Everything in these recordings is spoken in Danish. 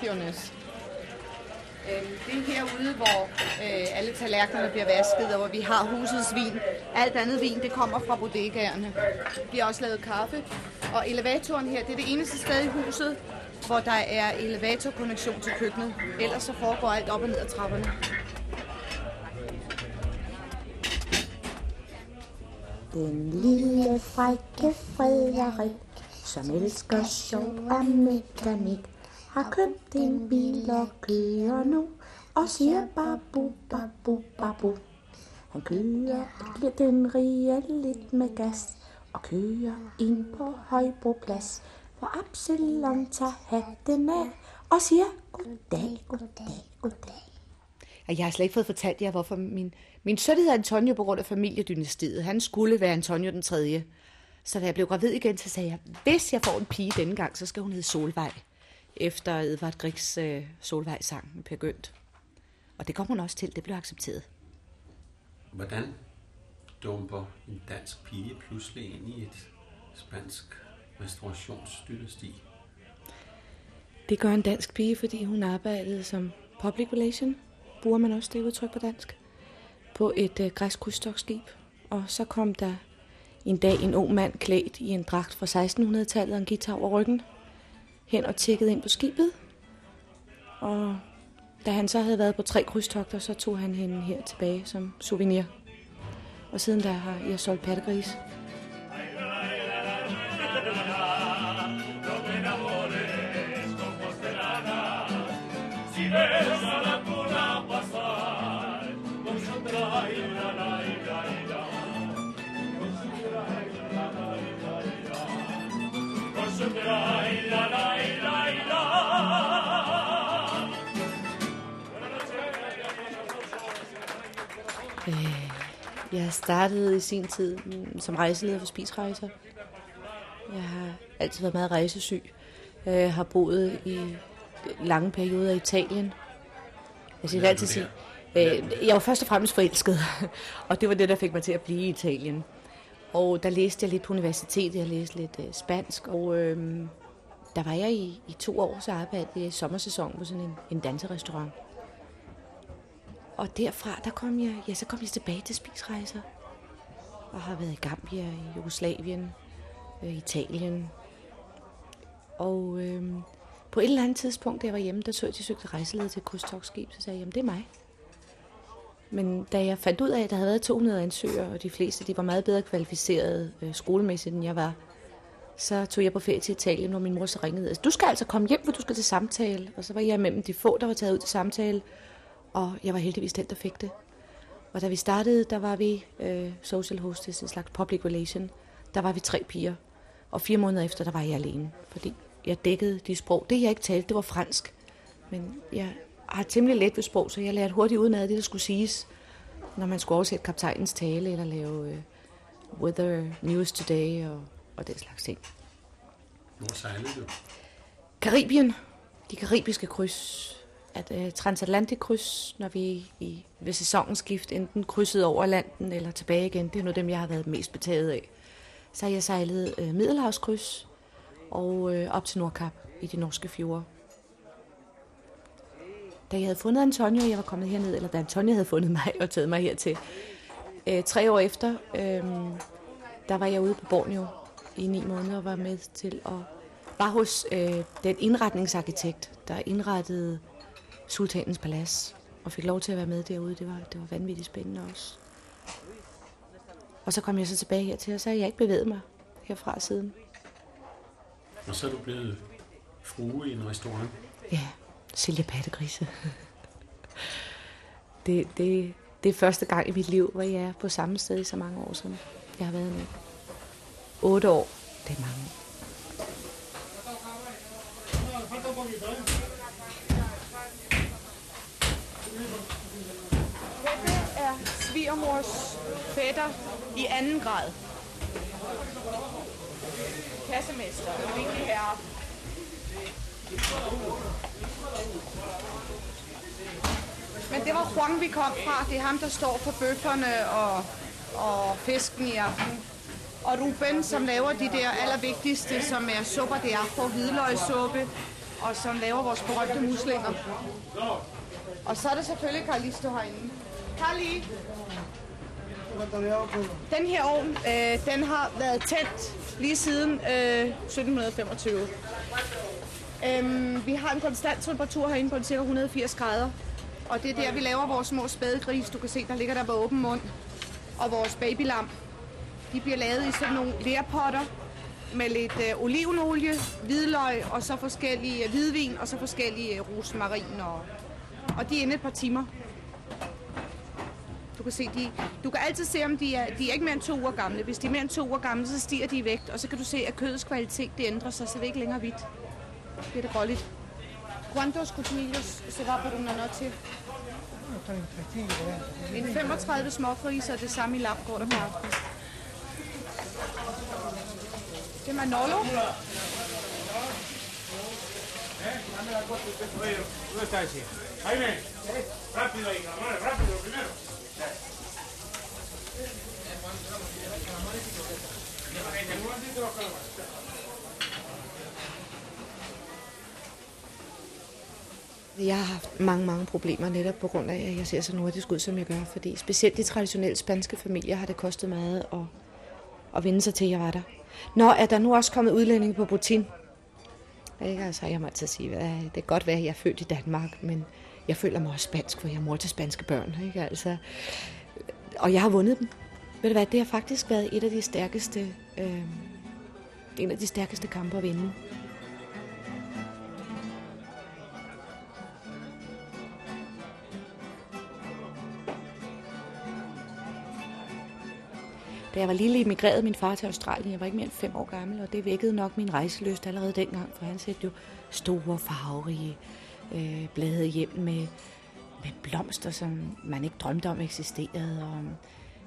sus øhm, Det er herude, hvor øh, alle tallerkenerne bliver vasket, og hvor vi har husets vin. Alt andet vin, det kommer fra bodegaerne. Vi har også lavet kaffe. Og elevatoren her, det er det eneste sted i huset, hvor der er elevatorkonnektion til køkkenet. Ellers så foregår alt op og ned ad trapperne. Den lille frække Frederik, som elsker sjov og mekanik, har købt en bil og kører nu, og siger babu, babu, babu. Han kører, bliver den rige lidt med gas, og kører ind på Højbroplads, hvor Absalon tager hatten af, og siger goddag, goddag, goddag. Og jeg har slet ikke fået fortalt jer, hvorfor min, min søn hedder Antonio på grund af familiedynastiet. Han skulle være Antonio den tredje. Så da jeg blev gravid igen, så sagde jeg, hvis jeg får en pige denne gang, så skal hun hedde Solvej. Efter Edvard Griegs øh, Solvej-sang med Per Gønt. Og det kom hun også til, det blev accepteret. Hvordan dumper en dansk pige pludselig ind i et spansk restaurationsdynasti? Det gør en dansk pige, fordi hun arbejdede som public relation, bruger man også det udtryk på dansk, på et øh, græsk krydstogtskib. Og så kom der en dag en ung mand klædt i en dragt fra 1600-tallet og en guitar over ryggen, hen og tjekkede ind på skibet. Og da han så havde været på tre krydstogter, så tog han hende her tilbage som souvenir. Og siden da har jeg solgt pattegris. Øh, Jeg startede i sin tid mm, som rejseleder for Spisrejser. Jeg har altid været meget rejsesyg. Jeg har boet i lange perioder i Italien. Jeg Lærte altid sige, øh, jeg var først og fremmest forelsket, og det var det, der fik mig til at blive i Italien. Og der læste jeg lidt på universitetet, jeg læste lidt øh, spansk, og øh, der var jeg i, i to år, så arbejdede jeg i sommersæson på sådan en, en danserestaurant. Og derfra, der kom jeg, ja, så kom jeg tilbage til spisrejser. Og har været i Gambia, i Jugoslavien, øh, Italien. Og øh, på et eller andet tidspunkt, da jeg var hjemme, der så jeg, at de søgte rejseleder til et krydstogtskib. Så sagde jeg, jamen det er mig. Men da jeg fandt ud af, at der havde været 200 ansøgere, og de fleste de var meget bedre kvalificerede øh, skolemæssigt, end jeg var, så tog jeg på ferie til Italien, hvor min mor så ringede. Altså, du skal altså komme hjem, for du skal til samtale. Og så var jeg mellem de få, der var taget ud til samtale, og jeg var heldigvis den, der fik det. Og da vi startede, der var vi øh, social hostess, en slags public relation. Der var vi tre piger. Og fire måneder efter, der var jeg alene. Fordi jeg dækkede de sprog. Det, jeg ikke talte, det var fransk. Men jeg har temmelig let ved sprog, så jeg lærte hurtigt ud af det, der skulle siges, når man skulle oversætte kaptajnens tale, eller lave øh, weather news today, og, og den slags ting. Hvor sejlede du? Karibien, de karibiske kryds, at øh, transatlantisk kryds, når vi i, ved sæsonskift enten krydsede over landen eller tilbage igen, det er nu dem, jeg har været mest betaget af. Så har jeg sejlet øh, Middelhavskryds og øh, op til Nordkap i de norske fjorde. Da jeg havde fundet Antonio, jeg var kommet herned, eller da Antonio havde fundet mig og taget mig hertil, øh, tre år efter, øh, der var jeg ude på Borneo i ni måneder og var med til at var hos øh, den indretningsarkitekt, der indrettede Sultanens Palads, og fik lov til at være med derude. Det var, det var vanvittigt spændende også. Og så kom jeg så tilbage hertil, og så har jeg ikke bevæget mig herfra siden. Og så er du blevet frue i en restaurant. Ja, sælger pattegrise. det, det, det er første gang i mit liv, hvor jeg er på samme sted i så mange år, som jeg har været nu. Otte år, det er mange år. Dette er svigermors fætter i anden grad. Kassemester, en vigtig herre. Men det var Juan, vi kom fra. Det er ham, der står for bøfferne og, og fisken i aften. Og Ruben, som laver de der allervigtigste, som er supper, det er for hvidløgssuppe, og som laver vores berømte muslinger. Og så er der selvfølgelig Carlisto herinde. Carli! Den her ovn, øh, den har været tændt lige siden øh, 1725. Øhm, vi har en konstant temperatur herinde på ca. 180 grader. Og det er der, vi laver vores små spædegris. Du kan se, der ligger der på åben mund. Og vores babylam. De bliver lavet i sådan nogle lærpotter med lidt øh, olivenolie, hvidløg og så forskellige øh, hvidvin og så forskellige øh, rosmarin. Og, og de er inde et par timer. Du kan se, de, du kan altid se, om de er, de er ikke mere end to uger gamle. Hvis de er mere end to uger gamle, så stiger de i vægt, og så kan du se, at kødets kvalitet det ændrer sig, så det er ikke længere hvidt. Det er det gråligt. Quantos cuchillos se va por una noche? En 35 smågrise og det samme i lam går der på aften. Det er Manolo. ¿Dónde está ese? Jaime, eh, rápido ahí, rápido, primero. Jeg har haft mange, mange problemer netop på grund af, at jeg ser så nordisk ud, som jeg gør. Fordi specielt de traditionelle spanske familier har det kostet meget at, at vende sig til, at jeg var der. Nå, er der nu også kommet udlændinge på Putin? Ikke? Altså, jeg må altid sige, at det kan godt være, at jeg er født i Danmark, men jeg føler mig også spansk, for jeg er mor til spanske børn. Ikke? Altså, og jeg har vundet dem. Ved du hvad, det har faktisk været et af de stærkeste, øh, en af de stærkeste kampe at vinde. Da jeg var lille, emigrerede min far til Australien. Jeg var ikke mere end fem år gammel, og det vækkede nok min rejseløst allerede dengang, for han sætte jo store, farverige øh, blade hjem med, med blomster, som man ikke drømte om eksisterede, og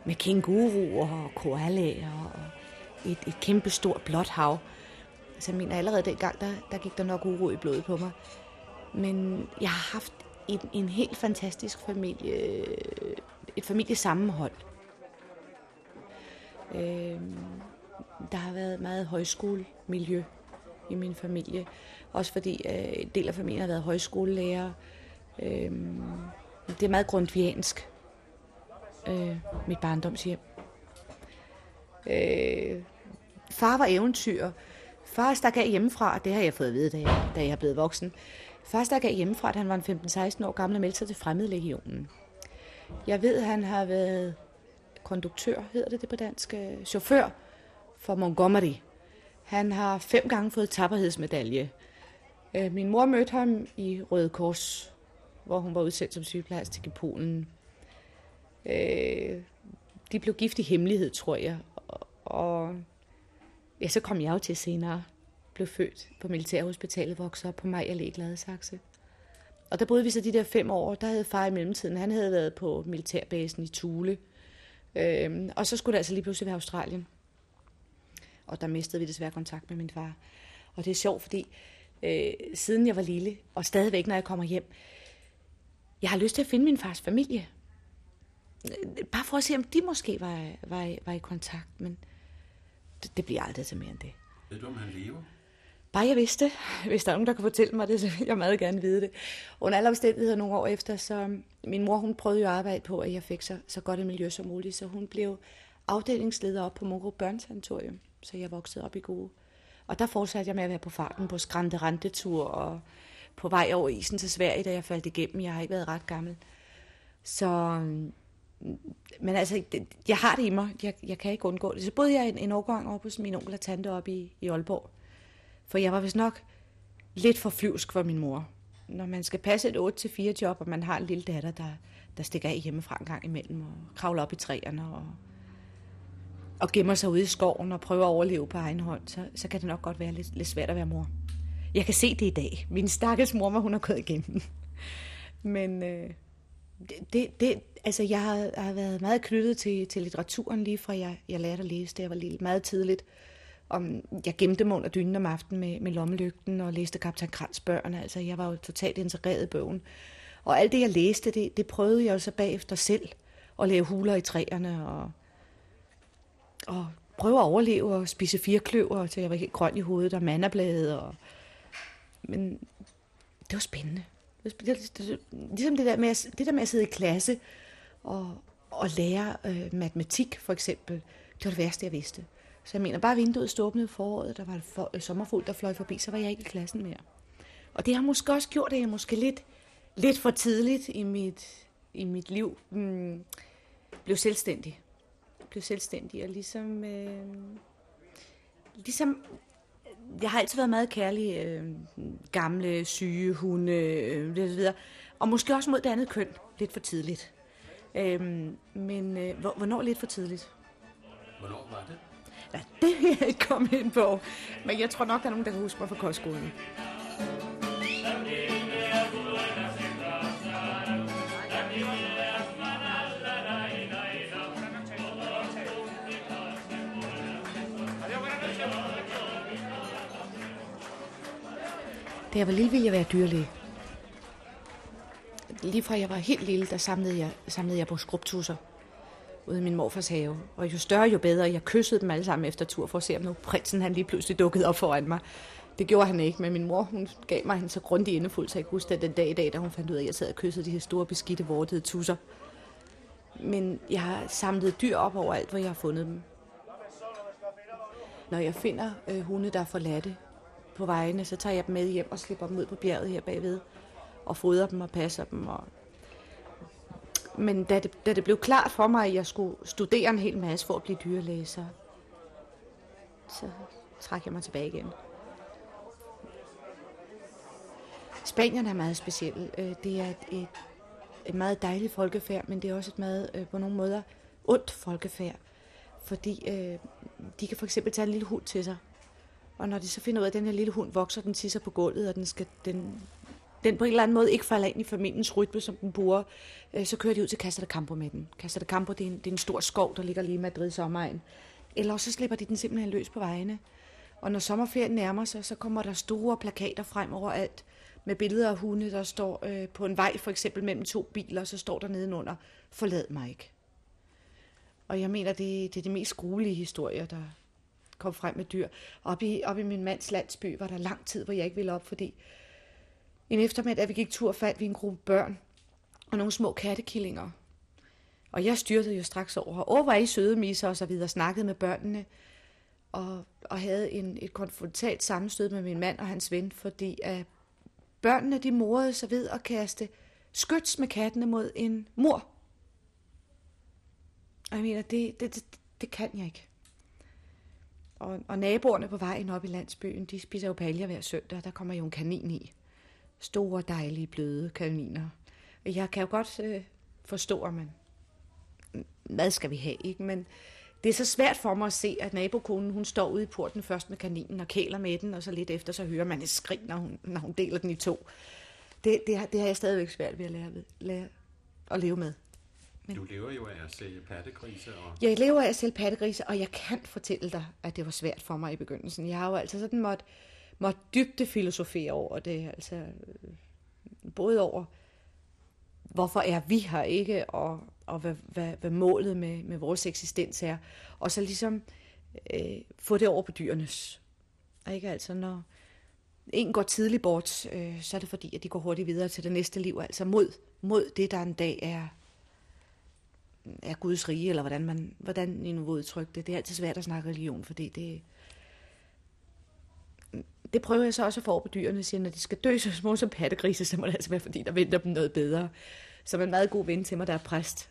med kænguruer og koalaer og et, et kæmpe stort blåt hav. Så jeg mener, allerede dengang, der, der gik der nok uro i blodet på mig. Men jeg har haft en, en helt fantastisk familie, et familiesammenhold. Øh, der har været meget højskolemiljø i min familie. Også fordi øh, en del af familien har været højskolelærer. Øh, det er meget grundviansk, øh, mit barndomshjem. Øh, far var eventyr. Far stak af hjemmefra, det har jeg fået at vide, da jeg, da jeg er blevet voksen. Far stak af hjemmefra, da han var 15-16 år gammel og meldte sig til Fremmedlegionen. Jeg ved, at han har været konduktør, hedder det det på dansk, øh, chauffør for Montgomery. Han har fem gange fået tapperhedsmedalje. Øh, min mor mødte ham i Røde Kors, hvor hun var udsendt som sygeplejerske til Polen. Øh, de blev gift i hemmelighed, tror jeg. Og ja, så kom jeg jo til senere. Blev født på Militærhospitalet, voksede op på mig i Gladsaxe. Og der boede vi så de der fem år. Der havde far i mellemtiden, han havde været på militærbasen i Thule. Øhm, og så skulle det altså lige pludselig være Australien. Og der mistede vi desværre kontakt med min far. Og det er sjovt, fordi øh, siden jeg var lille, og stadigvæk når jeg kommer hjem, jeg har lyst til at finde min fars familie. Bare for at se, om de måske var, var, var i kontakt, men det, det bliver aldrig til mere end det. Ved du, om han lever? Bare jeg vidste, hvis der er nogen, der kan fortælle mig det, så vil jeg meget gerne vide det. Under alle omstændigheder nogle år efter, så min mor hun prøvede jo at arbejde på, at jeg fik så, så godt et miljø som muligt, så hun blev afdelingsleder op på Moro Børnsanatorium, så jeg voksede op i gode. Og der fortsatte jeg med at være på farten på skrante rentetur og på vej over isen til Sverige, da jeg faldt igennem. Jeg har ikke været ret gammel. Så, mm, men altså, jeg har det i mig. Jeg, jeg kan ikke undgå det. Så boede jeg en, en årgang op hos min onkel og tante op i, i Aalborg. For jeg var vist nok lidt for flyvsk for min mor. Når man skal passe et 8-4 job, og man har en lille datter, der, der stikker af hjemmefra en gang imellem, og kravler op i træerne, og, og gemmer sig ude i skoven, og prøver at overleve på egen hånd, så, så kan det nok godt være lidt, lidt svært at være mor. Jeg kan se det i dag. Min stakkels mor, hvad hun har gået igennem. Men, øh, det, det, altså jeg har, har været meget knyttet til, til litteraturen lige fra jeg, jeg lærte at læse, da jeg var lille, meget tidligt. Om, jeg gemte mig under dynen om aftenen med, med lommelygten og læste Kaptajn Krans børn. Altså jeg var jo totalt integreret i bogen. Og alt det, jeg læste, det, det prøvede jeg jo så bagefter selv at lave huler i træerne og, og prøve at overleve og spise firekløver, til jeg var helt grøn i hovedet og mandablade. Og... Men det var spændende. Det var det, det, ligesom det der, med at, det der med at sidde i klasse og, og lære øh, matematik, for eksempel, det var det værste, jeg vidste. Så jeg mener, bare vinduet stod åbnet foråret, der var for, øh, sommerfugl, der fløj forbi, så var jeg ikke i klassen mere. Og det har måske også gjort, at jeg måske lidt, lidt for tidligt i mit, i mit liv mm, blev selvstændig. Blev selvstændig og ligesom... Øh, ligesom jeg har altid været meget kærlig. Øh, gamle, syge hunde, øh, det videre. Og måske også mod det andet køn, lidt for tidligt. Øh, men øh, hvornår lidt for tidligt? Hvornår var det? Ja, det vil jeg ikke komme ind på. Men jeg tror nok, der er nogen, der kan huske mig fra kostskolen. Da jeg var lille, ville jeg være dyrlæge. Lige fra jeg var helt lille, der samlede jeg, samlede jeg på skrubtusser ude i min morfars have. Og jo større, jo bedre. Jeg kyssede dem alle sammen efter tur for at se, om nu prinsen han lige pludselig dukkede op foran mig. Det gjorde han ikke, men min mor hun gav mig en så grundig indefuld, så jeg kunne huske den dag i dag, da hun fandt ud af, at jeg sad og kyssede de her store, beskidte, vortede tusser. Men jeg har samlet dyr op overalt, hvor jeg har fundet dem. Når jeg finder øh, hunde, der er forladte på vejene, så tager jeg dem med hjem og slipper dem ud på bjerget her bagved. Og fodrer dem og passer dem og men da det, da det blev klart for mig, at jeg skulle studere en hel masse for at blive dyrlæge, så, så trak jeg mig tilbage igen. Spanierne er meget specielle. Øh, det er et, et, et meget dejligt folkefærd, men det er også et meget, øh, på nogle måder, ondt folkefærd. Fordi øh, de kan for eksempel tage en lille hund til sig. Og når de så finder ud af, at den her lille hund vokser, den tisser på gulvet, og den, skal, den den på en eller anden måde ikke falder ind i familiens rytme, som den bruger, øh, så kører de ud til Casa de Campo med den. Casa de Campo, det er en, det er en stor skov, der ligger lige i Madrids omegn. Eller så slipper de den simpelthen løs på vejene. Og når sommerferien nærmer sig, så kommer der store plakater frem overalt med billeder af hunde, der står øh, på en vej, for eksempel mellem to biler, så står der nedenunder, forlad mig ikke. Og jeg mener, det, det er de mest gruelige historier, der kom frem med dyr. Op i, op i min mands landsby var der lang tid, hvor jeg ikke ville op, fordi en eftermiddag, vi gik tur, fandt vi en gruppe børn og nogle små kattekillinger. Og jeg styrtede jo straks over. Åh, var I søde, misser og så videre, snakkede med børnene. Og, og havde en, et konfrontalt sammenstød med min mand og hans ven, fordi at børnene de morede sig ved at kaste skyts med kattene mod en mor. Og jeg mener, det, det, det, det kan jeg ikke. Og, og naboerne på vejen op i landsbyen, de spiser jo paljer hver søndag, der kommer jo en kanin i store, dejlige, bløde kaniner. Jeg kan jo godt øh, forstå, at man, hvad skal vi have, ikke? Men det er så svært for mig at se, at nabokonen, hun står ude i porten først med kaninen og kæler med den, og så lidt efter, så hører man et skrig, når hun, når hun deler den i to. Det, det, det har jeg stadigvæk svært ved at lære, lære at leve med. Men... Du lever jo af at sælge pattegrise. Og... Jeg lever af at sælge pattegrise, og jeg kan fortælle dig, at det var svært for mig i begyndelsen. Jeg har jo altså sådan måtte måtte dybde filosofere over det. Altså, både over, hvorfor er vi her ikke, og, og hvad, hvad, hvad målet med, med vores eksistens er. Og så ligesom øh, få det over på dyrenes. Ikke? Altså, når en går tidligt bort, øh, så er det fordi, at de går hurtigt videre til det næste liv. Altså mod, mod det, der en dag er, er Guds rige, eller hvordan man hvordan I nu udtrykke det. Det er altid svært at snakke religion, fordi det, det prøver jeg så også at få over på dyrene, siger, når de skal dø så små som pattegrise, så må det altså være, fordi der venter dem noget bedre. Som en meget god ven til mig, der er præst.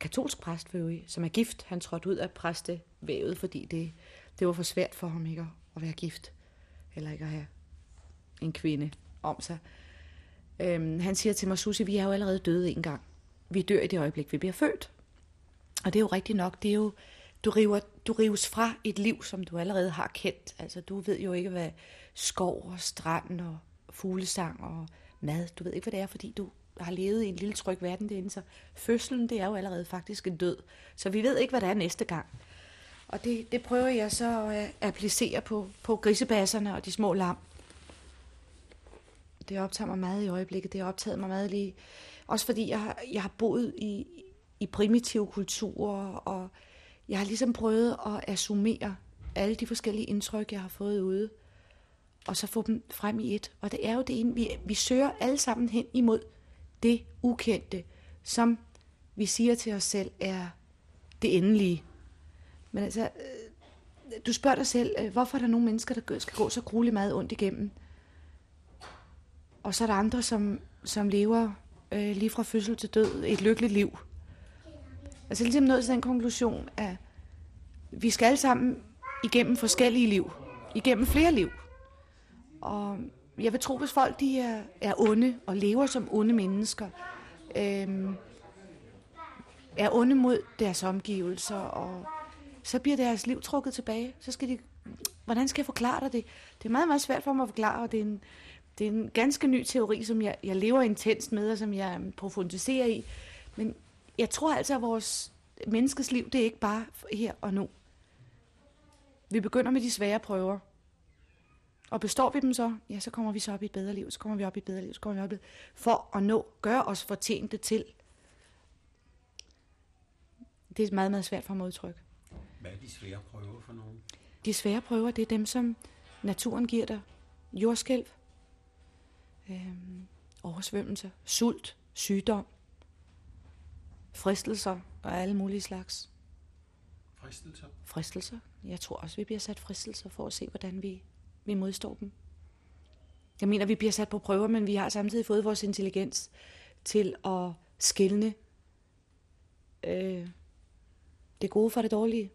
Katolsk præst, for øvrigt, som er gift. Han trådte ud af præstevævet, fordi det, det var for svært for ham ikke at være gift. Eller ikke at have en kvinde om sig. Øhm, han siger til mig, Susie, vi er jo allerede døde en gang. Vi dør i det øjeblik, vi bliver født. Og det er jo rigtigt nok. Det er jo, du, river, du rives fra et liv, som du allerede har kendt. Altså, du ved jo ikke, hvad skov og strand og fuglesang og mad, du ved ikke, hvad det er, fordi du har levet i en lille tryg verden derinde, så fødslen, det er jo allerede faktisk en død. Så vi ved ikke, hvad der er næste gang. Og det, det prøver jeg så at øh, applicere på, på grisebasserne og de små lam. Det optager mig meget i øjeblikket. Det har optaget mig meget lige. Også fordi jeg, jeg har boet i, i primitive kulturer, og jeg har ligesom prøvet at assumere alle de forskellige indtryk, jeg har fået ude, og så få dem frem i et. Og det er jo det ene, vi, vi søger alle sammen hen imod det ukendte, som vi siger til os selv er det endelige. Men altså, øh, du spørger dig selv, øh, hvorfor er der nogle mennesker, der gør- skal gå så grueligt meget ondt igennem? Og så er der andre, som, som lever øh, lige fra fødsel til død et lykkeligt liv. Altså ligesom nået til den konklusion, at vi skal alle sammen igennem forskellige liv. Igennem flere liv. Og jeg vil tro, hvis folk de er, er onde og lever som onde mennesker, øh, er onde mod deres omgivelser, og så bliver deres liv trukket tilbage. Så skal de, hvordan skal jeg forklare dig det? Det er meget, meget svært for mig at forklare, og det er en, det er en ganske ny teori, som jeg, jeg lever intenst med, og som jeg profundiserer i. Men jeg tror altså, at vores menneskes liv, det er ikke bare her og nu. Vi begynder med de svære prøver. Og består vi dem så, ja, så kommer vi så op i et bedre liv, så kommer vi op i et bedre liv, så kommer vi op i et for at nå, gøre os fortjente til. Det er meget, meget svært for at modtrykke. Hvad er de svære prøver for nogen? De svære prøver, det er dem, som naturen giver dig. Jordskælv, øhm, oversvømmelse, sult, sygdom, fristelser og alle mulige slags Fristelser? fristelser. Jeg tror også, vi bliver sat fristelser for at se, hvordan vi, vi modstår dem. Jeg mener, vi bliver sat på prøver, men vi har samtidig fået vores intelligens til at skille øh, det gode fra det dårlige.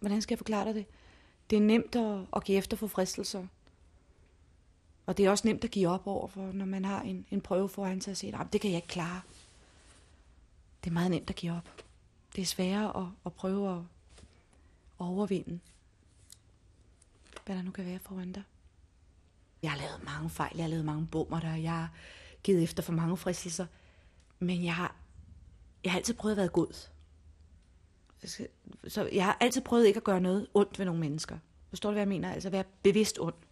Hvordan skal jeg forklare dig det? Det er nemt at, at give efter for fristelser. Og det er også nemt at give op over, for når man har en, en prøve foran sig og siger, at det kan jeg ikke klare. Det er meget nemt at give op. Det er sværere at, at prøve at, overvinde, hvad der nu kan være foran dig. Jeg har lavet mange fejl, jeg har lavet mange bummer der, jeg har givet efter for mange fristelser, men jeg har, jeg har altid prøvet at være god. Så jeg har altid prøvet ikke at gøre noget ondt ved nogle mennesker. Forstår du, hvad jeg mener? Altså være bevidst ondt.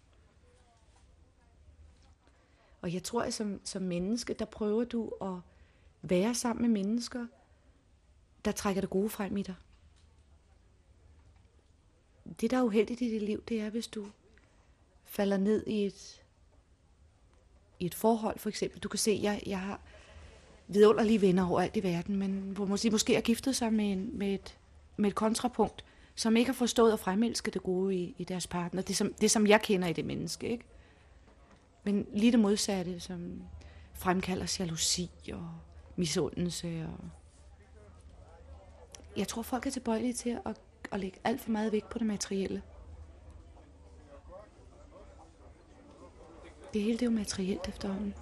Og jeg tror, at som, som menneske, der prøver du at være sammen med mennesker, der trækker det gode frem i dig. Det, der er uheldigt i dit liv, det er, hvis du falder ned i et, i et forhold, for eksempel. Du kan se, jeg, jeg har vidunderlige venner overalt i verden, men hvor måske, måske er giftet sig med, en, med, et, med et kontrapunkt, som ikke har forstået at fremelske det gode i, i deres partner. Det som, det, som jeg kender i det menneske, ikke? Men lige det modsatte, som fremkalder jalousi og misundelse. Og jeg tror, folk er tilbøjelige til at, at lægge alt for meget vægt på det materielle. Det hele det er jo materielt efterhånden.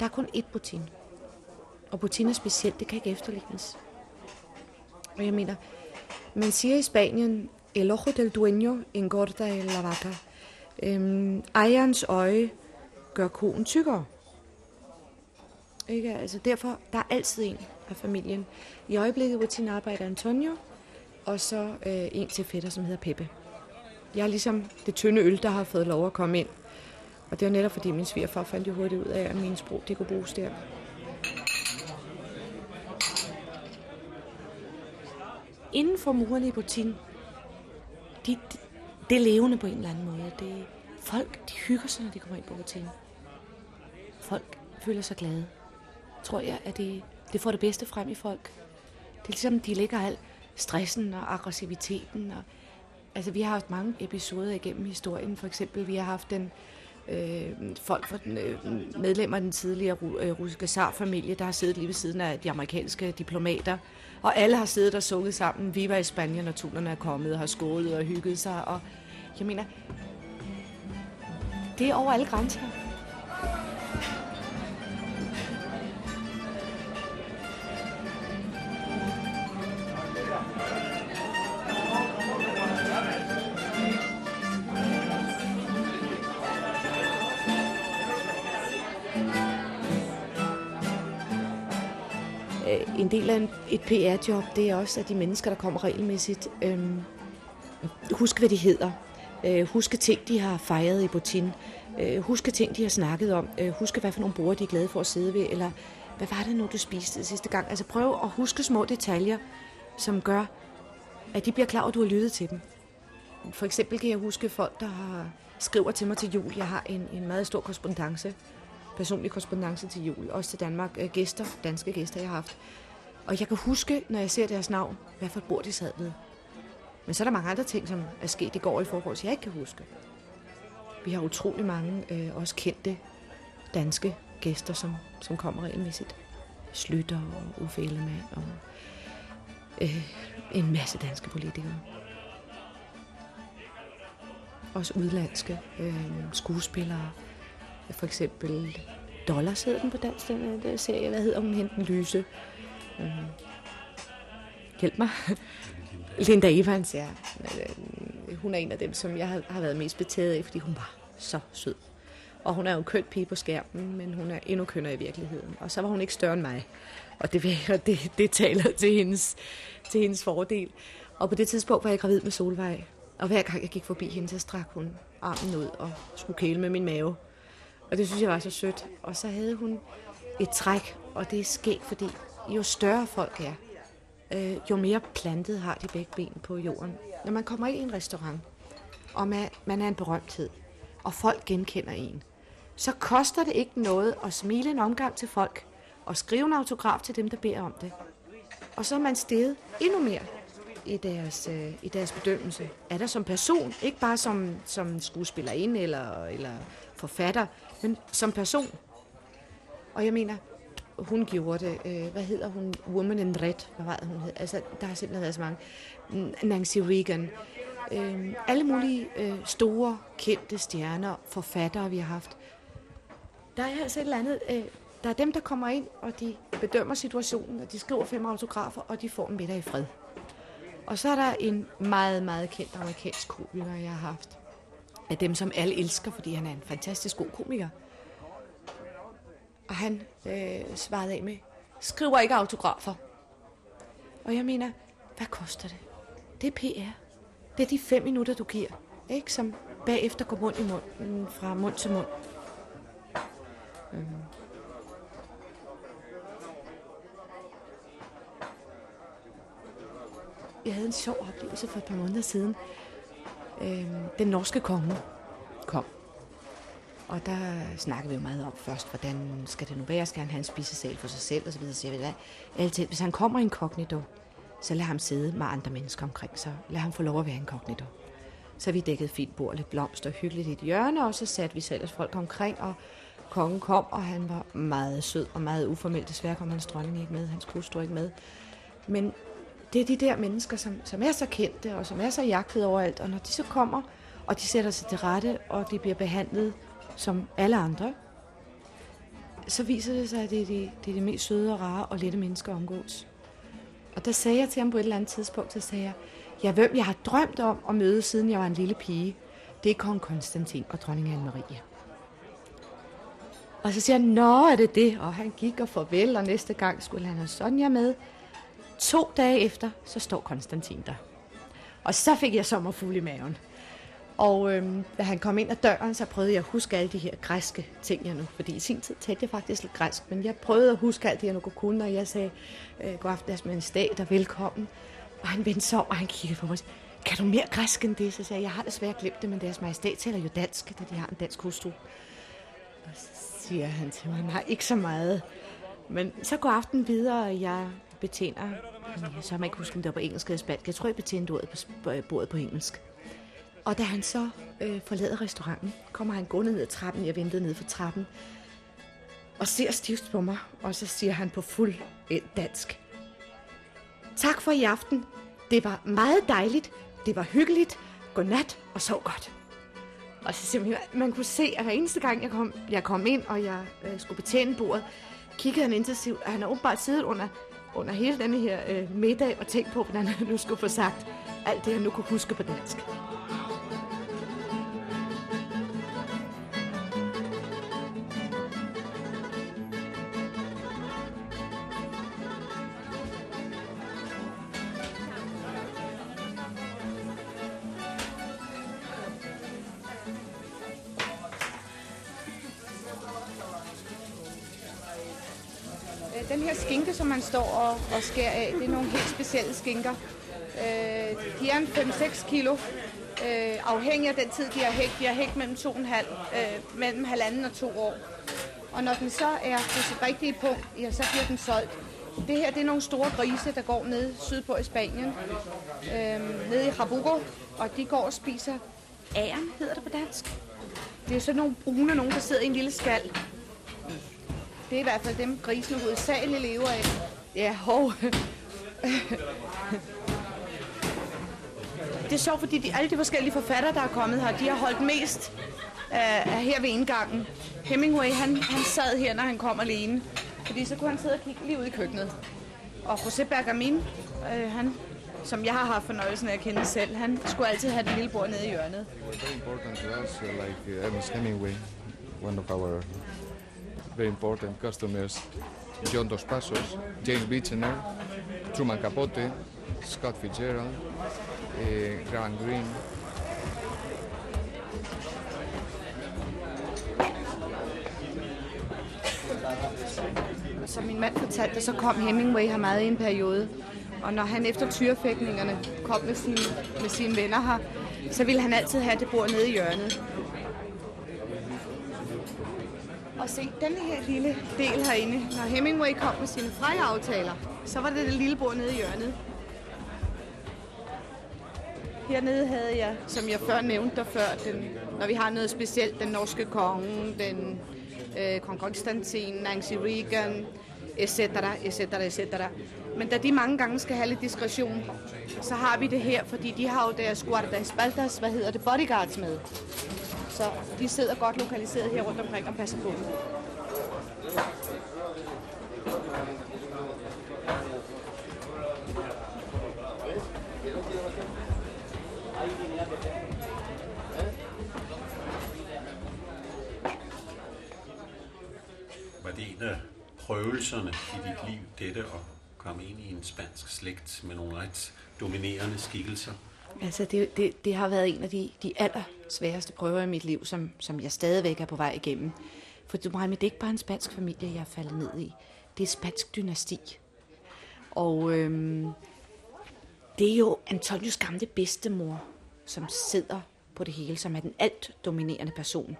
Der er kun ét Putin. Og Putin er specielt, det kan ikke efterlignes. Og jeg mener, man siger i Spanien, el ojo del dueño engorda el la vaca. Øhm, ejerens øje gør koen tykkere. Ikke? Altså derfor, der er altid en af familien. I øjeblikket, hvor Tina arbejder Antonio, og så øh, en til fætter, som hedder Peppe. Jeg er ligesom det tynde øl, der har fået lov at komme ind. Og det var netop fordi min svigerfar fandt jo hurtigt ud af, at min sprog det kunne bruges der. Inden for murene i butikken, de, de, det er levende på en eller anden måde. Det, folk de hygger sig, når de kommer ind på butikken. Folk føler sig glade. Tror jeg, at det, det får det bedste frem i folk. Det er ligesom, de lægger al stressen og aggressiviteten. Og, altså, vi har haft mange episoder igennem historien. For eksempel, vi har haft den øh, folk fra den, øh, medlemmer af den tidligere ru- øh, russiske zarfamilie, der har siddet lige ved siden af de amerikanske diplomater. Og alle har siddet og sunget sammen. Vi var i Spanien, når tunerne er kommet og har skålet og hygget sig. Og jeg mener, det er over alle grænser. Del af en, et PR-job, det er også, at de mennesker, der kommer regelmæssigt, øh, huske, hvad de hedder. Øh, huske ting, de har fejret i Botin. Øh, huske ting, de har snakket om. Øh, huske, hvad for nogle borde, de er glade for at sidde ved. Eller hvad var det nu, du spiste sidste gang? Altså prøv at huske små detaljer, som gør, at de bliver klar over, at du har lyttet til dem. For eksempel kan jeg huske folk, der har, skriver til mig til jul. Jeg har en, en meget stor korrespondence, personlig korrespondence til jul, også til Danmark. Øh, gæster, danske gæster, jeg har haft. Og jeg kan huske, når jeg ser deres navn, hvad for et bord de sad ved. Men så er der mange andre ting, som er sket i går i forhold til, jeg ikke kan huske. Vi har utrolig mange øh, også kendte danske gæster, som, som kommer regelmæssigt. Slytter og Uffe Ellemann og øh, en masse danske politikere. Også udlandske øh, skuespillere. For eksempel Dollars hedder den på dansk, den øh, der serie. Hvad hedder hun? Henten Lyse. Øh, hjælp mig. Linda Evans, ja. Øh, hun er en af dem, som jeg har, har været mest betaget af, fordi hun var så sød. Og hun er jo en køn pige på skærmen, men hun er endnu kønnere i virkeligheden. Og så var hun ikke større end mig. Og det, det, det taler til hendes, til hendes fordel. Og på det tidspunkt var jeg gravid med Solvej. Og hver gang jeg gik forbi hende, så strak hun armen ud og skulle kæle med min mave. Og det synes jeg var så sødt. Og så havde hun et træk, og det er skægt, fordi jo større folk er, øh, jo mere plantet har de begge ben på jorden. Når man kommer ind i en restaurant, og man, man er en berømthed, og folk genkender en, så koster det ikke noget at smile en omgang til folk, og skrive en autograf til dem, der beder om det. Og så er man steget endnu mere i deres, øh, i deres bedømmelse. Er der som person, ikke bare som, som skuespillerinde eller, eller forfatter, men som person. Og jeg mener, hun gjorde det. Øh, hvad hedder hun? Woman in Red. Hvad var det, hun hed? Altså, der har simpelthen været så mange. Nancy Reagan. Øh, alle mulige øh, store, kendte stjerner, forfattere, vi har haft. Der er altså et eller andet... Øh, der er dem, der kommer ind, og de bedømmer situationen, og de skriver fem autografer, og de får en middag i fred. Og så er der en meget, meget kendt amerikansk komiker, jeg har haft. Af dem, som alle elsker, fordi han er en fantastisk god komiker. Og han øh, svarede af med, skriver ikke autografer. Og jeg mener, hvad koster det? Det er PR. Det er de fem minutter, du giver, ikke? som bagefter går mund i mund, fra mund til mund. Mm. Jeg havde en sjov oplevelse for et par måneder siden. Øhm, den norske konge kom. Og der snakkede vi jo meget om først, hvordan skal det nu være? Skal han have en spisesal for sig selv? Og så videre. Så jeg ved, altid, hvis han kommer inkognito, så lad ham sidde med andre mennesker omkring sig. Lad ham få lov at være inkognito. Så vi dækkede fint bord, lidt blomster, hyggeligt i et hjørne, og så satte vi selv folk omkring, og kongen kom, og han var meget sød og meget uformelt. Desværre kom hans dronning ikke med, hans hustru ikke med. Men det er de der mennesker, som, som er så kendte, og som er så jagtet overalt, og når de så kommer, og de sætter sig til rette, og de bliver behandlet som alle andre, så viser det sig, at det er de, det er de mest søde og rare og lette mennesker omgås. Og der sagde jeg til ham på et eller andet tidspunkt, så sagde jeg, ja, hvem jeg har drømt om at møde, siden jeg var en lille pige, det er kong Konstantin og dronning Anne-Marie. Og så siger han, nå er det det? Og han gik og farvel, og næste gang skulle han have Sonja med. To dage efter, så står Konstantin der. Og så fik jeg sommerfugl i maven. Og øhm, da han kom ind ad døren, så prøvede jeg at huske alle de her græske ting, jeg nu... Fordi i sin tid talte jeg faktisk lidt græsk, men jeg prøvede at huske alt det, jeg nu kunne, og jeg sagde, øh, god aften, deres stat og velkommen. Og han vendte sig om, og han kiggede på mig kan du mere græsk end det? Så sagde jeg, jeg har desværre glemt det, men deres majestæt taler jo dansk, da de har en dansk hustru. Og så siger han til mig, nej, ikke så meget. Men så går aften videre, og jeg betjener, så har man ikke husket, om det var på engelsk eller spansk. Jeg tror, jeg betjente ordet på, øh, bordet på engelsk. Og da han så øh, forlader restauranten, kommer han gående ned ad trappen. Jeg ventede ned for trappen. Og ser stift på mig, og så siger han på fuld dansk. Tak for i aften. Det var meget dejligt. Det var hyggeligt. Godnat og sov godt. Og så simpelthen, man, man kunne se, at hver eneste gang, jeg kom, jeg kom ind, og jeg øh, skulle betjene bordet, kiggede han intensivt, og han har åbenbart siddet under, under hele denne her øh, middag og tænkt på, hvordan han nu skulle få sagt alt det, han nu kunne huske på dansk. Den her skinke, som man står og, og skærer af, det er nogle helt specielle skinker. Øh, de er en 5-6 kilo, øh, afhængig af den tid, de har hægt. De har hægt mellem, to og en halv, øh, mellem halvanden og to år. Og når den så er på sit rigtige punkt, ja, så bliver den solgt. Det her det er nogle store grise, der går ned sydpå i Spanien, øh, nede i Rabugo, og de går og spiser æren, hedder det på dansk. Det er sådan nogle brune nogen, der sidder i en lille skal. Det er i hvert fald dem, grisene hovedsageligt lever af. Ja, hov. Det er sjovt, fordi de, alle de forskellige forfattere, der er kommet her, de har holdt mest af, her ved indgangen. Hemingway, han, han sad her, når han kom alene. Fordi så kunne han sidde og kigge lige ud i køkkenet. Og José Bergamin, øh, han, som jeg har haft fornøjelsen af at kende selv, han skulle altid have det lille bord nede i hjørnet. very important to us, uh, like uh, Ernest Hemingway, one of our very important customers, John Dos Passos, James Bichener, Truman Capote, Scott Fitzgerald, uh, Graham Greene. Som min mand fortalte, så kom Hemingway her meget i en periode. Og når han efter tyrefægtningerne kom med sine, med sine venner her, så ville han altid have det bord nede i hjørnet. Og se, den her lille del herinde, når Hemingway kom med sine aftaler, så var det det lille bord nede i hjørnet. Hernede havde jeg, som jeg før nævnte der før, den, når vi har noget specielt, den norske konge, den øh, kong Konstantin, Nancy Reagan, etc., etc., etc. Men da de mange gange skal have lidt diskretion, så har vi det her, fordi de har jo deres guardaespaldas, hvad hedder det, bodyguards med. Så de sidder godt lokaliseret her rundt omkring og passer på dem. Var det en af prøvelserne i dit liv, dette at komme ind i en spansk slægt med nogle ret dominerende skikkelser? Altså, det, det, det har været en af de, de aller sværeste prøver i mit liv, som, som jeg stadigvæk er på vej igennem. For du må med, det er ikke bare en spansk familie, jeg er faldet ned i. Det er et spansk dynasti. Og øhm, det er jo Antonius gamle bedstemor, som sidder på det hele, som er den alt dominerende person.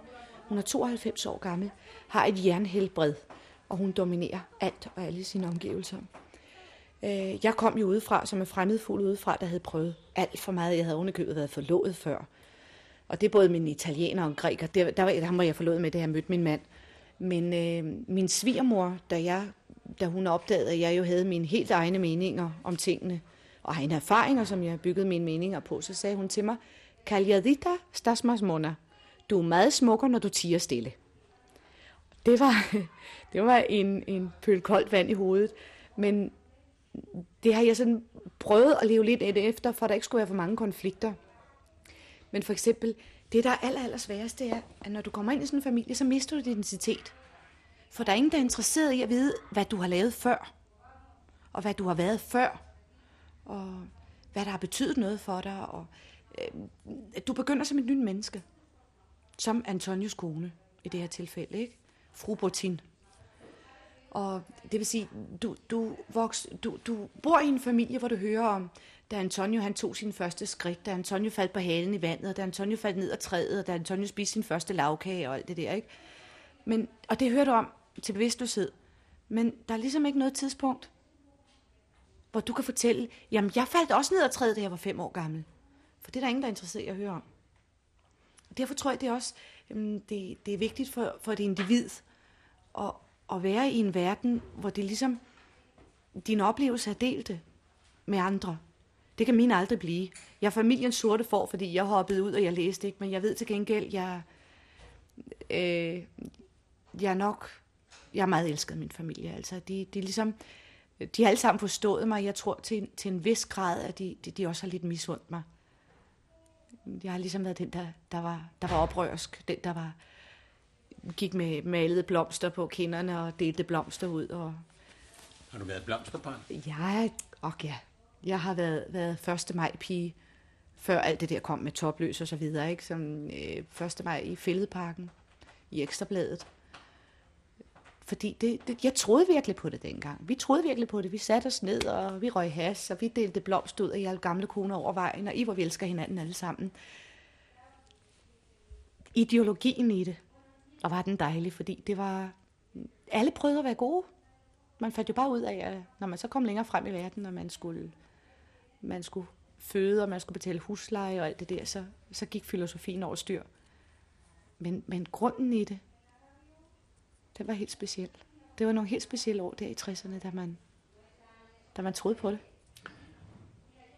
Hun er 92 år gammel, har et jernhelbred, og hun dominerer alt og alle sine omgivelser. Øh, jeg kom jo udefra som en fremmedfugl udefra, der havde prøvet alt for meget. Jeg havde ovenikøbet været forlovet før. Og det er både min italiener og en græker. Der, der, var, der var jeg forlovet med, da jeg mødte min mand. Men øh, min svigermor, da, jeg, da hun opdagede, at jeg jo havde mine helt egne meninger om tingene, og egne erfaringer, som jeg byggede mine meninger på, så sagde hun til mig, Kaljadita stas mas mona. Du er meget smukker, når du tiger stille. Det var, det var en, en pøl koldt vand i hovedet. Men det har jeg sådan prøvet at leve lidt efter, for at der ikke skulle være for mange konflikter. Men for eksempel, det der er aller, aller sværest, det er, at når du kommer ind i sådan en familie, så mister du din identitet. For der er ingen, der er interesseret i at vide, hvad du har lavet før. Og hvad du har været før. Og hvad der har betydet noget for dig. Og, øh, du begynder som et nyt menneske. Som Antonius kone i det her tilfælde, ikke? Fru Bortin. Og det vil sige, du, du, voks, du, du bor i en familie, hvor du hører om, da Antonio han tog sin første skridt, da Antonio faldt på halen i vandet, og da Antonio faldt ned ad træet, og da Antonio spiste sin første lavkage og alt det der, ikke? Men, og det hører du om til bevidstløshed. Men der er ligesom ikke noget tidspunkt, hvor du kan fortælle, jamen jeg faldt også ned ad træet, da jeg var fem år gammel. For det er der ingen, der er interesseret i at høre om. Og derfor tror jeg, det er også jamen, det, det er vigtigt for, for et individ at, at være i en verden, hvor det ligesom, din oplevelse er delte med andre. Det kan min aldrig blive. Jeg er familiens sorte for, fordi jeg hoppede ud, og jeg læste ikke, men jeg ved til gengæld, jeg, øh, jeg er nok, jeg er meget elsket af min familie. Altså, de, de, ligesom, de har alle sammen forstået mig. Jeg tror til, til en vis grad, at de, de, de også har lidt misundt mig. Jeg har ligesom været den, der, der, var, der var oprørsk. Den, der var, gik med malede blomster på kinderne og delte blomster ud. Og Har du været blomsterbarn? jeg, og ja, jeg har været, været 1. maj pige, før alt det der kom med topløs og så videre, ikke? Som øh, 1. maj i Fælledparken, i Ekstrabladet. Fordi det, det, jeg troede virkelig på det dengang. Vi troede virkelig på det. Vi satte os ned, og vi røg has, og vi delte blomst ud af alle gamle koner over vejen, og I hvor vi elsker hinanden alle sammen. Ideologien i det, og var den dejlig, fordi det var... Alle prøvede at være gode. Man fandt jo bare ud af, at når man så kom længere frem i verden, og man skulle, man skulle føde, og man skulle betale husleje og alt det der, så, så gik filosofien over styr. Men, men grunden i det, det var helt speciel. Det var nogle helt specielle år der i 60'erne, da man, da man troede på det.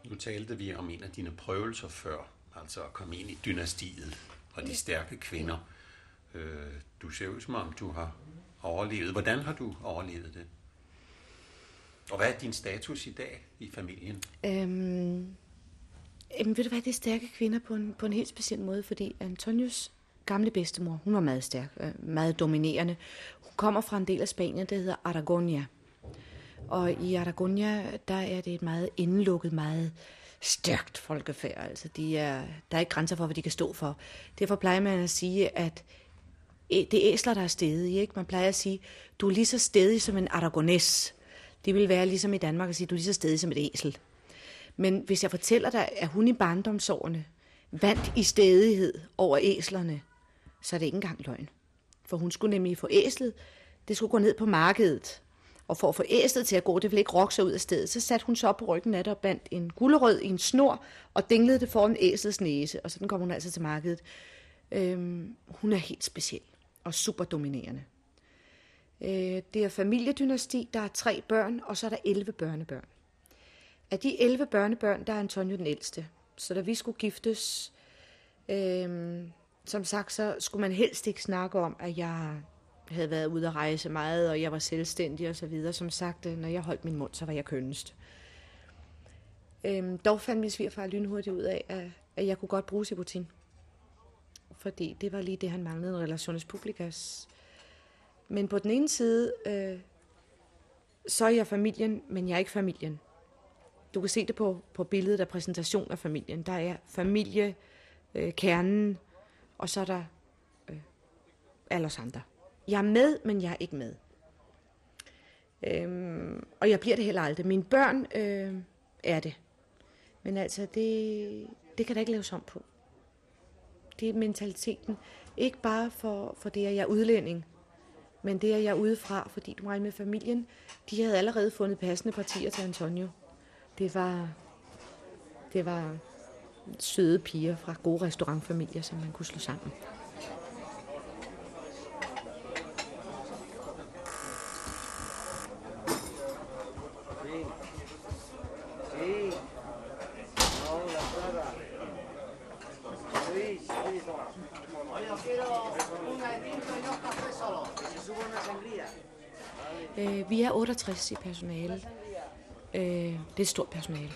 Nu talte vi om en af dine prøvelser før, altså at komme ind i dynastiet og de stærke kvinder. Øh, du ser ud som om, du har overlevet. Hvordan har du overlevet det? Og hvad er din status i dag i familien? Øhm, jamen, ved du hvad, det er stærke kvinder på en, på en helt speciel måde, fordi Antonius gamle bedstemor, hun var meget stærk, øh, meget dominerende. Hun kommer fra en del af Spanien, der hedder Aragonia. Og i Aragonia, der er det et meget indelukket, meget stærkt folkefærd. Altså, de er, der er ikke grænser for, hvad de kan stå for. Derfor plejer man at sige, at det er æsler, der er stedige. Ikke? Man plejer at sige, du er lige så stedig som en aragones. Det vil være ligesom i Danmark at sige, du er lige så stedig som et æsel. Men hvis jeg fortæller dig, at hun i barndomsårene vandt i stedighed over æslerne, så er det ikke engang løgn. For hun skulle nemlig få æslet, det skulle gå ned på markedet. Og for at få æslet til at gå, det ville ikke rokke sig ud af stedet, så satte hun så op på ryggen af det og bandt en gulerød i en snor og dinglede det foran æslets næse, og sådan kom hun altså til markedet. Øhm, hun er helt speciel og superdominerende. Øh, det er familiedynasti, der er tre børn, og så er der 11 børnebørn. Af de 11 børnebørn, der er Antonio den ældste. Så da vi skulle giftes, øh, som sagt, så skulle man helst ikke snakke om, at jeg havde været ude at rejse meget, og jeg var selvstændig og så videre. Som sagt, øh, når jeg holdt min mund, så var jeg kønnest. Øhm, dog fandt min svigerfar lynhurtigt ud af, at, at jeg kunne godt bruge Sibutin. Fordi det var lige det, han manglede en relationes publikas. Men på den ene side, øh, så er jeg familien, men jeg er ikke familien. Du kan se det på, på billedet af præsentation af familien. Der er familie, øh, kernen, og så er der øh, alle os andre. Jeg er med, men jeg er ikke med. Øhm, og jeg bliver det heller aldrig. Mine børn øh, er det. Men altså, det, det kan der ikke laves om på. Det er mentaliteten. Ikke bare for, for det, at jeg er udlænding, men det er jeg udefra, fordi du med familien. De havde allerede fundet passende partier til Antonio. Det var, det var søde piger fra gode restaurantfamilier, som man kunne slå sammen. Øh, vi er 68 i personale. Øh, det er et stort personale.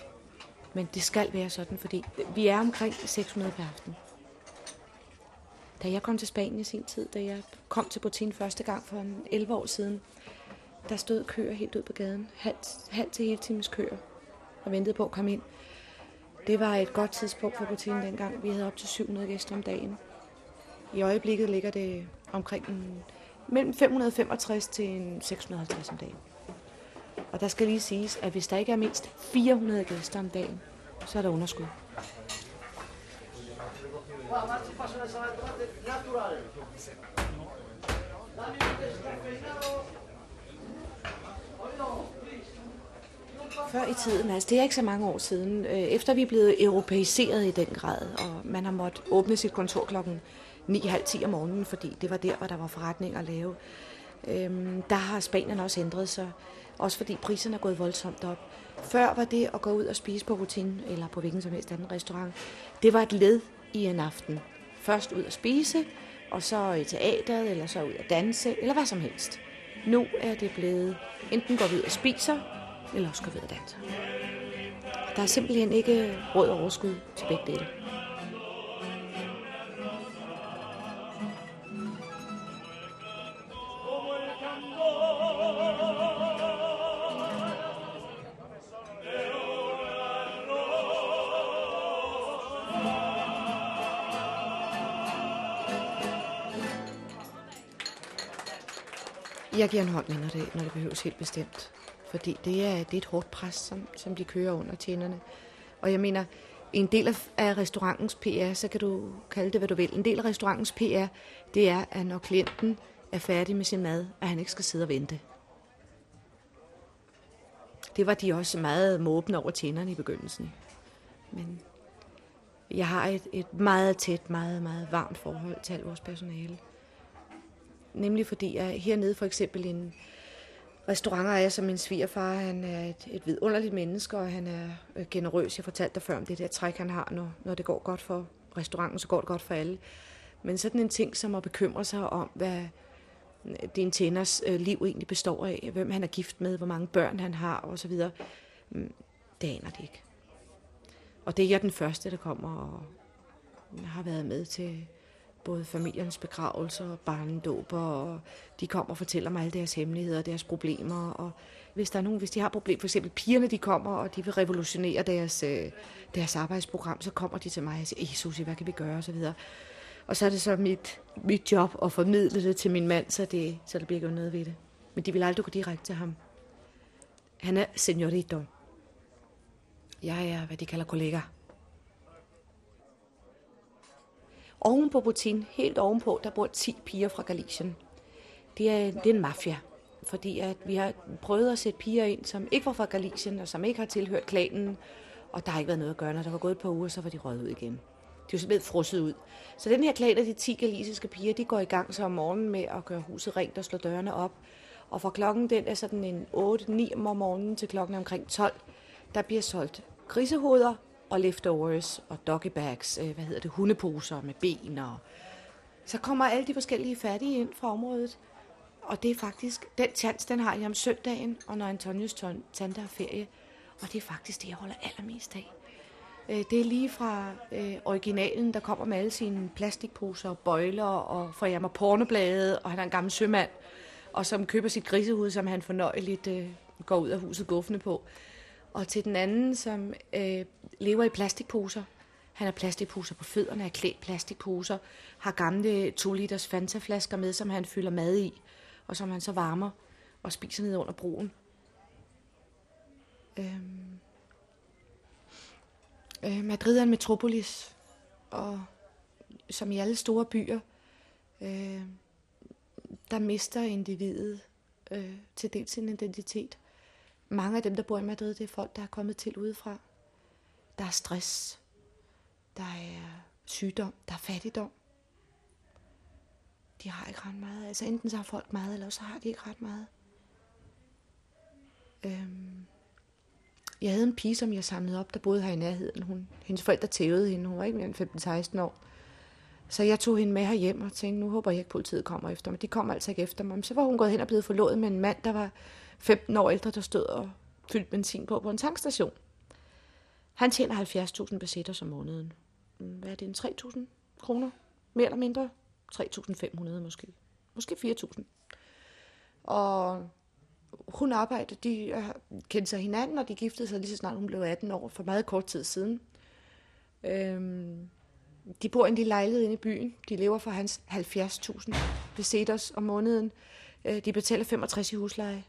Men det skal være sådan, fordi vi er omkring 600 per aften. Da jeg kom til Spanien i sin tid, da jeg kom til Botin første gang for 11 år siden, der stod køer helt ud på gaden. Halv, halv til hele times køer og ventede på at komme ind. Det var et godt tidspunkt for Botin dengang. Vi havde op til 700 gæster om dagen. I øjeblikket ligger det omkring en, mellem 565 til en 650 om dagen. Og der skal lige siges, at hvis der ikke er mindst 400 gæster om dagen, så er der underskud. Før i tiden, altså det er ikke så mange år siden, øh, efter vi er blevet europæiseret i den grad, og man har måttet åbne sit kontor klokken 9.30 om morgenen, fordi det var der, hvor der var forretning at lave, øhm, der har Spanien også ændret sig. Også fordi priserne er gået voldsomt op. Før var det at gå ud og spise på rutin eller på hvilken som helst anden restaurant, det var et led i en aften. Først ud at spise, og så i teateret, eller så ud at danse, eller hvad som helst. Nu er det blevet, enten går vi ud og spiser, eller også går vi ud og danser. Der er simpelthen ikke råd og overskud til begge dele. Jeg giver en hånd med, når det, når det behøves helt bestemt. Fordi det er, det er et hårdt pres, som, som de kører under tjenerne. Og jeg mener, en del af, af restaurantens PR, så kan du kalde det, hvad du vil. En del af restaurantens PR, det er, at når klienten er færdig med sin mad, at han ikke skal sidde og vente. Det var de også meget måbne over tænderne i begyndelsen. Men jeg har et, et meget tæt, meget, meget varmt forhold til al vores personale. Nemlig fordi jeg hernede for eksempel en restaurantejer som min svigerfar, han er et, et vidunderligt menneske, og han er øh, generøs. Jeg fortalte dig før om det der træk, han har, når, når det går godt for restauranten, så går det godt for alle. Men sådan en ting som at bekymre sig om, hvad øh, din tænders øh, liv egentlig består af, hvem han er gift med, hvor mange børn han har osv., mm, det aner de ikke. Og det er jeg den første, der kommer og har været med til både familiens begravelser og barnedåber, og de kommer og fortæller mig alle deres hemmeligheder og deres problemer. Og hvis der er nogen, hvis de har problemer, for eksempel pigerne, de kommer, og de vil revolutionere deres, øh, deres arbejdsprogram, så kommer de til mig og siger, Jesus, hvad kan vi gøre, og så videre. Og så er det så mit, mit job at formidle det til min mand, så, det, så der bliver gjort noget ved det. Men de vil aldrig gå direkte til ham. Han er seniorito. Jeg er, hvad de kalder kollega. Oven på Putin, helt ovenpå, der bor 10 piger fra Galicien. Det er, det er en mafia, fordi at vi har prøvet at sætte piger ind, som ikke var fra Galicien, og som ikke har tilhørt klanen, og der har ikke været noget at gøre. Når der var gået et par uger, så var de røget ud igen. De var simpelthen frosset ud. Så den her klan af de 10 galiciske piger, de går i gang så om morgenen med at gøre huset rent og slå dørene op. Og fra klokken den er sådan en 8-9 om morgenen til klokken omkring 12, der bliver solgt grisehoveder og leftovers og doggy bags, øh, hvad hedder det, hundeposer med ben og... Så kommer alle de forskellige fattige ind fra området. Og det er faktisk, den chance, den har jeg om søndagen, og når Antonius tante har ferie. Og det er faktisk det, jeg holder allermest af. Øh, det er lige fra øh, originalen, der kommer med alle sine plastikposer og bøjler og får jeg mig pornoblade, og han er en gammel sømand, og som køber sit grisehoved, som han fornøjeligt øh, går ud af huset guffende på. Og til den anden, som øh, lever i plastikposer. Han har plastikposer på fødderne, er klædt plastikposer, har gamle 2 liters Fanta-flasker med, som han fylder mad i, og som han så varmer og spiser ned under broen. Øhm. Øh, Madrid er en metropolis, og som i alle store byer, øh, der mister individet øh, til dels sin identitet. Mange af dem, der bor i Madrid, det er folk, der er kommet til udefra. Der er stress. Der er sygdom. Der er fattigdom. De har ikke ret meget. Altså enten så har folk meget, eller så har de ikke ret meget. Øhm. Jeg havde en pige, som jeg samlede op, der boede her i nærheden. Hun, hendes forældre tævede hende. Hun var ikke mere end 15-16 år. Så jeg tog hende med her hjem og tænkte, nu håber jeg ikke, politiet kommer efter mig. De kommer altså ikke efter mig. Men så var hun gået hen og blevet forlovet med en mand, der var 15 år ældre, der stod og fyldte benzin på på en tankstation. Han tjener 70.000 besætter som måneden. Mm, hvad er det, en 3.000 kroner? Mere eller mindre? 3.500 måske. Måske 4.000. Og hun arbejdede, de kendte sig hinanden, og de giftede sig lige så snart hun blev 18 år, for meget kort tid siden. Øhm, de bor i en lille lejlighed inde i byen. De lever for hans 70.000 besætters om måneden. Øh, de betaler 65 i husleje.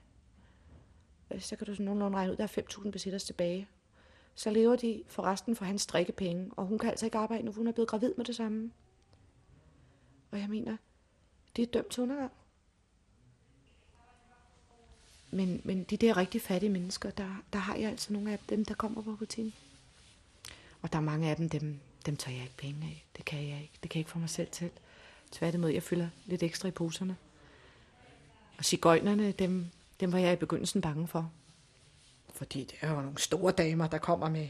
Øh, så kan du sådan nogenlunde regne ud, der er 5.000 besitters tilbage. Så lever de for resten for hans drikkepenge, og hun kan altså ikke arbejde nu, hun er blevet gravid med det samme. Og jeg mener, det er dømt til undergang. Men, men de der rigtig fattige mennesker, der, der har jeg altså nogle af dem, der kommer på rutinen. Og der er mange af dem, dem, dem tager jeg ikke penge af. Det kan jeg ikke. Det kan jeg ikke få mig selv til. Tværtimod, jeg fylder lidt ekstra i poserne. Og cigøjnerne, dem, dem var jeg i begyndelsen bange for. Fordi det er jo nogle store damer, der kommer med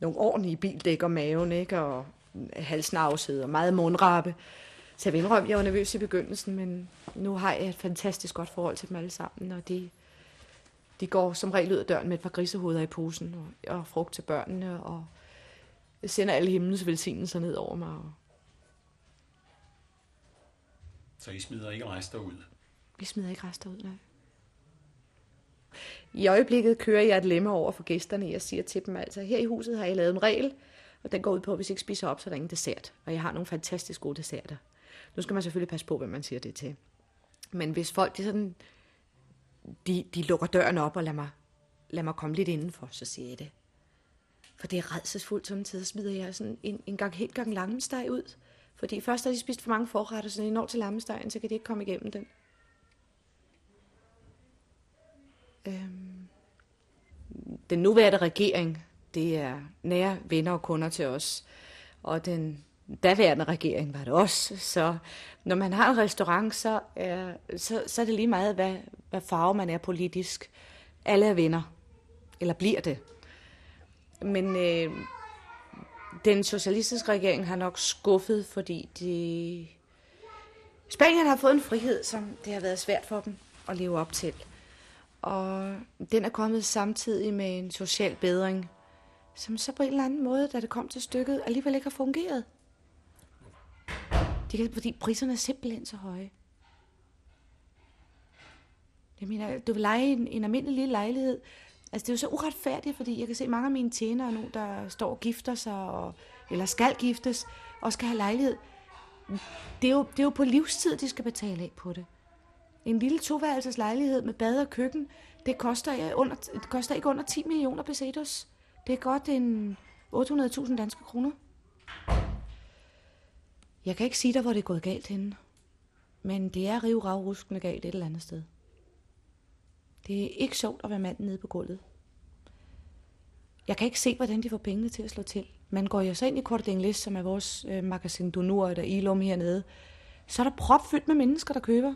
nogle ordentlige bildæk og maven, ikke? og halsnavset og meget mundrappe. Så jeg vil indrømme, jeg var nervøs i begyndelsen, men nu har jeg et fantastisk godt forhold til dem alle sammen, og de, de går som regel ud af døren med et par grisehoveder i posen og, og frugt til børnene, og sender alle himlens velsignelser ned over mig. Så I smider ikke rester ud? Vi smider ikke rester ud, nej. I øjeblikket kører jeg et lemme over for gæsterne. Jeg siger til dem altså, her i huset har jeg lavet en regel, og den går ud på, at hvis I ikke spiser op, så er der ingen dessert. Og jeg har nogle fantastisk gode desserter. Nu skal man selvfølgelig passe på, hvad man siger det til. Men hvis folk de sådan de, de lukker døren op og lader mig, lader mig komme lidt indenfor, så siger jeg det. For det er redselsfuldt samtidig, smider jeg sådan en, en gang helt gang lammesteg ud. Fordi først har de spist for mange forretter, så når de når til lammestegen, så kan de ikke komme igennem den. Øhm, den nuværende regering, det er nære venner og kunder til os. Og den daværende regering var det også. Så når man har en restaurant, så er, så, så er det lige meget, hvad, hvad farve man er politisk. Alle er venner. Eller bliver det. Men øh, den socialistiske regering har nok skuffet, fordi de... Spanien har fået en frihed, som det har været svært for dem at leve op til. Og den er kommet samtidig med en social bedring, som så på en eller anden måde, da det kom til stykket, alligevel ikke har fungeret. Det kan, fordi priserne er simpelthen så høje. Jeg mener, du vil lege en, en almindelig lille lejlighed. Altså, det er jo så uretfærdigt, fordi jeg kan se mange af mine tjenere nu, der står og gifter sig, og, eller skal giftes, og skal have lejlighed. Det er, jo, det er jo på livstid, de skal betale af på det. En lille toværelses lejlighed med bad og køkken, det koster, under, det koster ikke under 10 millioner pesetos. Det er godt en 800.000 danske kroner. Jeg kan ikke sige dig, hvor det er gået galt henne. Men det er rivravruskende galt et eller andet sted. Det er ikke sjovt at være manden nede på gulvet. Jeg kan ikke se, hvordan de får pengene til at slå til. Man går jo så ind i Corte som er vores øh, magasin Donur, eller Ilum hernede. Så er der propfyldt med mennesker, der køber.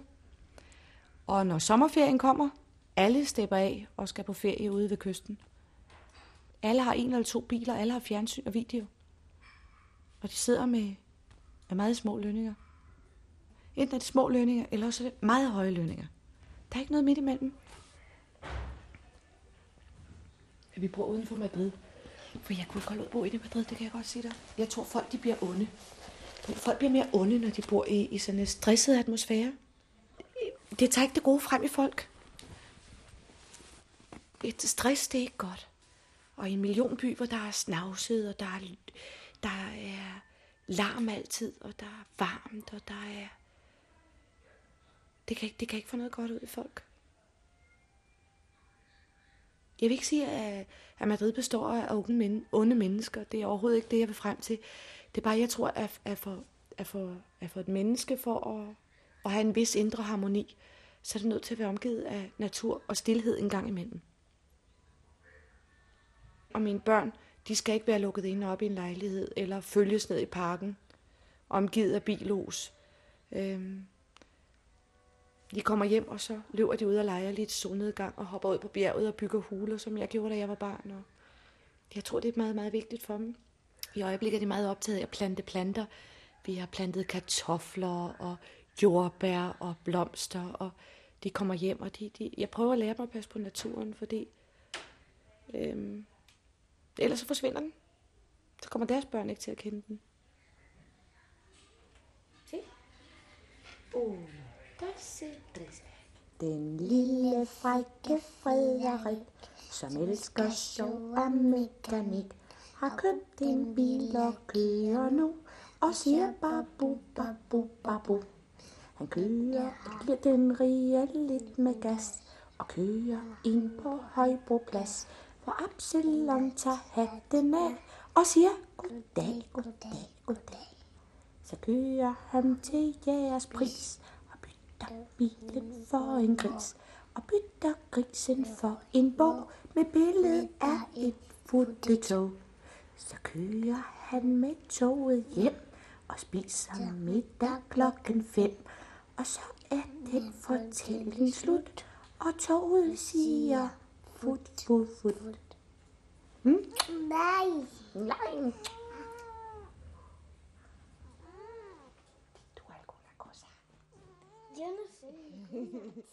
Og når sommerferien kommer, alle stepper af og skal på ferie ude ved kysten. Alle har en eller to biler, alle har fjernsyn og video. Og de sidder med, med meget små lønninger. Enten er det små lønninger, eller også er det meget høje lønninger. Der er ikke noget midt imellem. Vi bor uden for Madrid. For jeg kunne godt bo i det Madrid, det kan jeg godt sige dig. Jeg tror, folk de bliver onde. Folk bliver mere onde, når de bor i, i sådan en stresset atmosfære. Det tager ikke det gode frem i folk. Et stress, det er ikke godt. Og i en millionby, hvor der er snavset, og der er, der er larm altid, og der er varmt, og der er... Det kan, ikke, det kan ikke få noget godt ud i folk. Jeg vil ikke sige, at, at Madrid består af onde, men, onde mennesker. Det er overhovedet ikke det, jeg vil frem til. Det er bare, jeg tror, at, at, for, at, for, at for et menneske for at, at have en vis indre harmoni, så er det nødt til at være omgivet af natur og stillhed en gang imellem. Og mine børn, de skal ikke være lukket inde op i en lejlighed, eller følges ned i parken, omgivet af bilos. Øhm, de kommer hjem, og så løber de ud og leger lidt solnedgang og hopper ud på bjerget og bygger huler, som jeg gjorde, da jeg var barn. Og jeg tror, det er meget, meget vigtigt for dem. I øjeblikket er de meget optaget af at plante planter. Vi har plantet kartofler og jordbær og blomster, og de kommer hjem, og de, de, jeg prøver at lære dem at passe på naturen, fordi øhm, ellers så forsvinder den. Så kommer deres børn ikke til at kende den. Se. Uh. Den lille frække Frederik, som elsker sjov og mekanik, har købt en bil og kører nu, og siger babu, babu, babu. Han kører bliver den rige lidt med gas, og kører ind på Højbroplads, hvor Absalon tager hatten af, og siger goddag, goddag, goddag. Så kører han til jeres pris, og bytter bilen for en gris, og bytter grisen for en bog med billede af et tog. Så kører han med toget hjem og spiser middag klokken fem. Og så er den fortælling slut, og toget siger fut, fut, fut. Hmm? Nej. Nej. Yo no sé.